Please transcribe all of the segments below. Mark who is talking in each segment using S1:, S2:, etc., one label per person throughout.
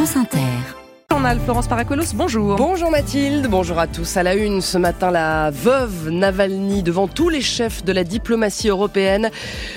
S1: France Inter.
S2: Florence Paracolos, bonjour.
S3: Bonjour Mathilde, bonjour à tous. À la une ce matin, la veuve Navalny devant tous les chefs de la diplomatie européenne.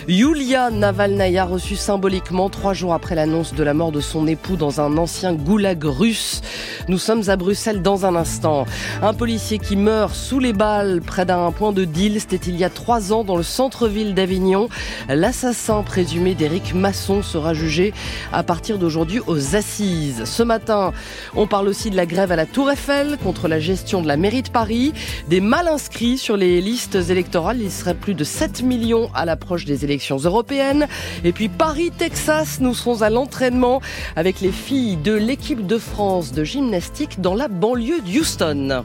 S3: Yulia Navalnaya reçue symboliquement trois jours après l'annonce de la mort de son époux dans un ancien goulag russe. Nous sommes à Bruxelles dans un instant. Un policier qui meurt sous les balles près d'un point de deal, c'était il y a trois ans dans le centre-ville d'Avignon. L'assassin présumé d'Éric Masson sera jugé à partir d'aujourd'hui aux assises. Ce matin, on parle aussi de la grève à la Tour Eiffel contre la gestion de la mairie de Paris, des mal inscrits sur les listes électorales. Il serait plus de 7 millions à l'approche des élections européennes. Et puis Paris, Texas, nous serons à l'entraînement avec les filles de l'équipe de France de gymnastique dans la banlieue d'Houston.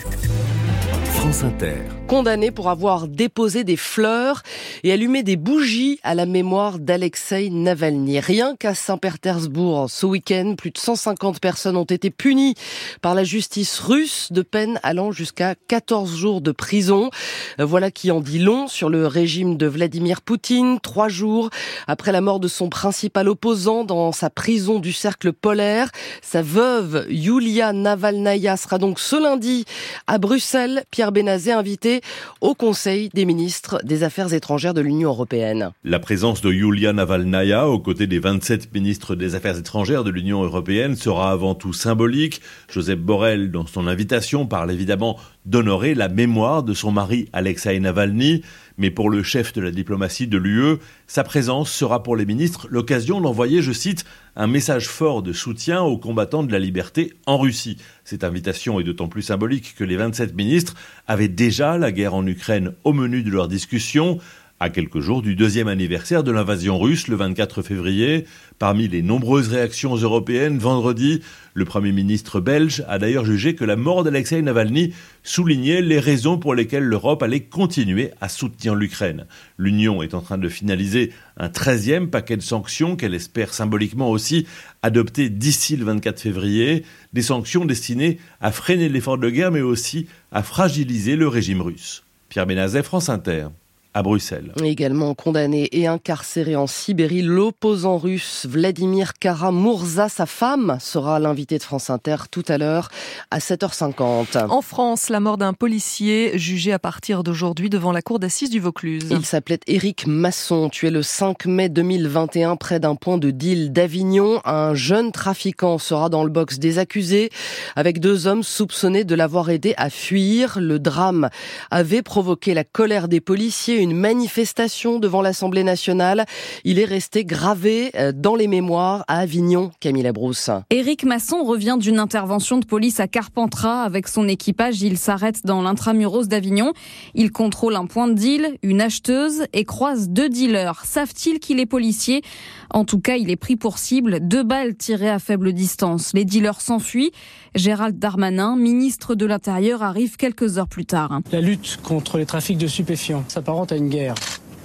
S1: France Inter
S3: condamné pour avoir déposé des fleurs et allumé des bougies à la mémoire d'Alexei Navalny. Rien qu'à Saint-Pétersbourg, ce week-end, plus de 150 personnes ont été punies par la justice russe de peine allant jusqu'à 14 jours de prison. Voilà qui en dit long sur le régime de Vladimir Poutine, trois jours après la mort de son principal opposant dans sa prison du cercle polaire. Sa veuve, Yulia Navalnaya, sera donc ce lundi à Bruxelles. Benazet invité au Conseil des ministres des Affaires étrangères de l'Union européenne.
S4: La présence de Yulia Navalnaya aux côtés des 27 ministres des Affaires étrangères de l'Union européenne sera avant tout symbolique. Joseph Borrell, dans son invitation, parle évidemment d'honorer la mémoire de son mari Alexei Navalny. Mais pour le chef de la diplomatie de l'UE, sa présence sera pour les ministres l'occasion d'envoyer, je cite, un message fort de soutien aux combattants de la liberté en Russie. Cette invitation est d'autant plus symbolique que les 27 ministres avaient déjà la guerre en Ukraine au menu de leurs discussions à quelques jours du deuxième anniversaire de l'invasion russe le 24 février. Parmi les nombreuses réactions européennes, vendredi, le Premier ministre belge a d'ailleurs jugé que la mort d'Alexei Navalny soulignait les raisons pour lesquelles l'Europe allait continuer à soutenir l'Ukraine. L'Union est en train de finaliser un treizième paquet de sanctions qu'elle espère symboliquement aussi adopter d'ici le 24 février, des sanctions destinées à freiner l'effort de guerre mais aussi à fragiliser le régime russe. Pierre Benazet, France Inter à Bruxelles.
S3: Également condamné et incarcéré en Sibérie, l'opposant russe Vladimir Kara-Murza, sa femme, sera l'invité de France Inter tout à l'heure à 7h50.
S2: En France, la mort d'un policier jugé à partir d'aujourd'hui devant la cour d'assises du Vaucluse.
S3: Il s'appelait Éric Masson, tué le 5 mai 2021 près d'un point de deal d'Avignon. Un jeune trafiquant sera dans le box des accusés avec deux hommes soupçonnés de l'avoir aidé à fuir. Le drame avait provoqué la colère des policiers, une manifestation devant l'Assemblée nationale. Il est resté gravé euh, dans les mémoires à Avignon, Camille Brousse.
S5: Éric Masson revient d'une intervention de police à Carpentras avec son équipage. Il s'arrête dans l'intramuros d'Avignon. Il contrôle un point de deal, une acheteuse et croise deux dealers. Savent-ils qu'il est policier? En tout cas, il est pris pour cible. Deux balles tirées à faible distance. Les dealers s'enfuient. Gérald Darmanin, ministre de l'Intérieur, arrive quelques heures plus tard.
S6: La lutte contre les trafics de stupéfiants s'apparente à une guerre.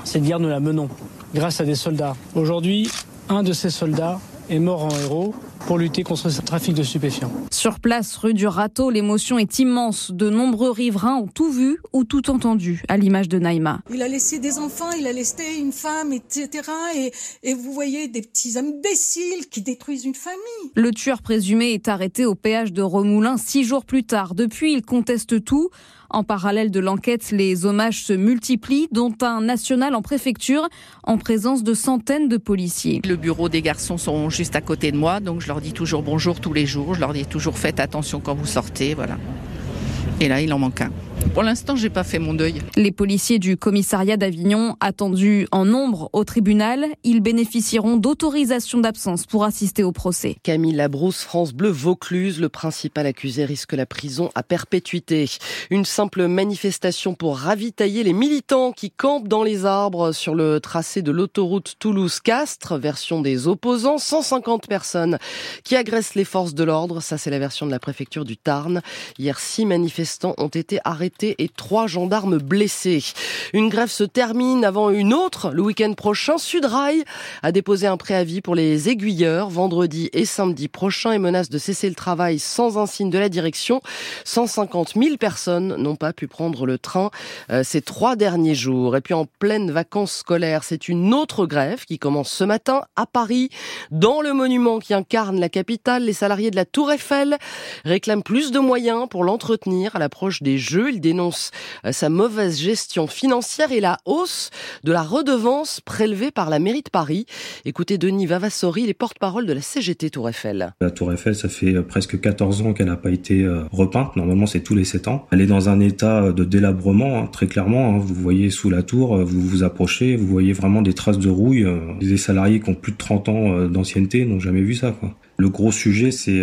S6: Cette guerre, nous la menons grâce à des soldats. Aujourd'hui, un de ces soldats est mort en héros pour lutter contre ce trafic de stupéfiants.
S5: Sur place, rue du Râteau, l'émotion est immense. De nombreux riverains ont tout vu ou tout entendu, à l'image de Naïma.
S7: Il a laissé des enfants, il a laissé une femme, etc. Et, et vous voyez des petits imbéciles qui détruisent une famille.
S5: Le tueur présumé est arrêté au péage de Remoulin six jours plus tard. Depuis, il conteste tout. En parallèle de l'enquête, les hommages se multiplient, dont un national en préfecture, en présence de centaines de policiers.
S8: Le bureau des garçons sont juste à côté de moi, donc je leur dis toujours bonjour tous les jours. Je leur dis toujours faites attention quand vous sortez, voilà. Et là, il en manque un. Pour l'instant, j'ai pas fait mon deuil.
S5: Les policiers du commissariat d'Avignon, attendus en nombre au tribunal, ils bénéficieront d'autorisation d'absence pour assister au procès.
S3: Camille Labrousse, France Bleu Vaucluse, le principal accusé risque la prison à perpétuité. Une simple manifestation pour ravitailler les militants qui campent dans les arbres sur le tracé de l'autoroute Toulouse-Castres, version des opposants. 150 personnes qui agressent les forces de l'ordre. Ça, c'est la version de la préfecture du Tarn. Hier, six manifestants ont été arrêtés et trois gendarmes blessés. Une grève se termine avant une autre le week-end prochain. Sudrail a déposé un préavis pour les aiguilleurs vendredi et samedi prochain et menace de cesser le travail sans un signe de la direction. 150 000 personnes n'ont pas pu prendre le train euh, ces trois derniers jours. Et puis en pleine vacances scolaires, c'est une autre grève qui commence ce matin à Paris, dans le monument qui incarne la capitale. Les salariés de la Tour Eiffel réclament plus de moyens pour l'entretenir à l'approche des Jeux. Dénoncent euh, sa mauvaise gestion financière et la hausse de la redevance prélevée par la mairie de Paris. Écoutez Denis Vavassori, les porte-parole de la CGT Tour Eiffel.
S9: La Tour Eiffel, ça fait euh, presque 14 ans qu'elle n'a pas été repeinte. Normalement, c'est tous les 7 ans. Elle est dans un état de délabrement, hein, très clairement. Hein. Vous voyez sous la tour, vous vous approchez, vous voyez vraiment des traces de rouille. Des salariés qui ont plus de 30 ans d'ancienneté n'ont jamais vu ça. Le gros sujet, c'est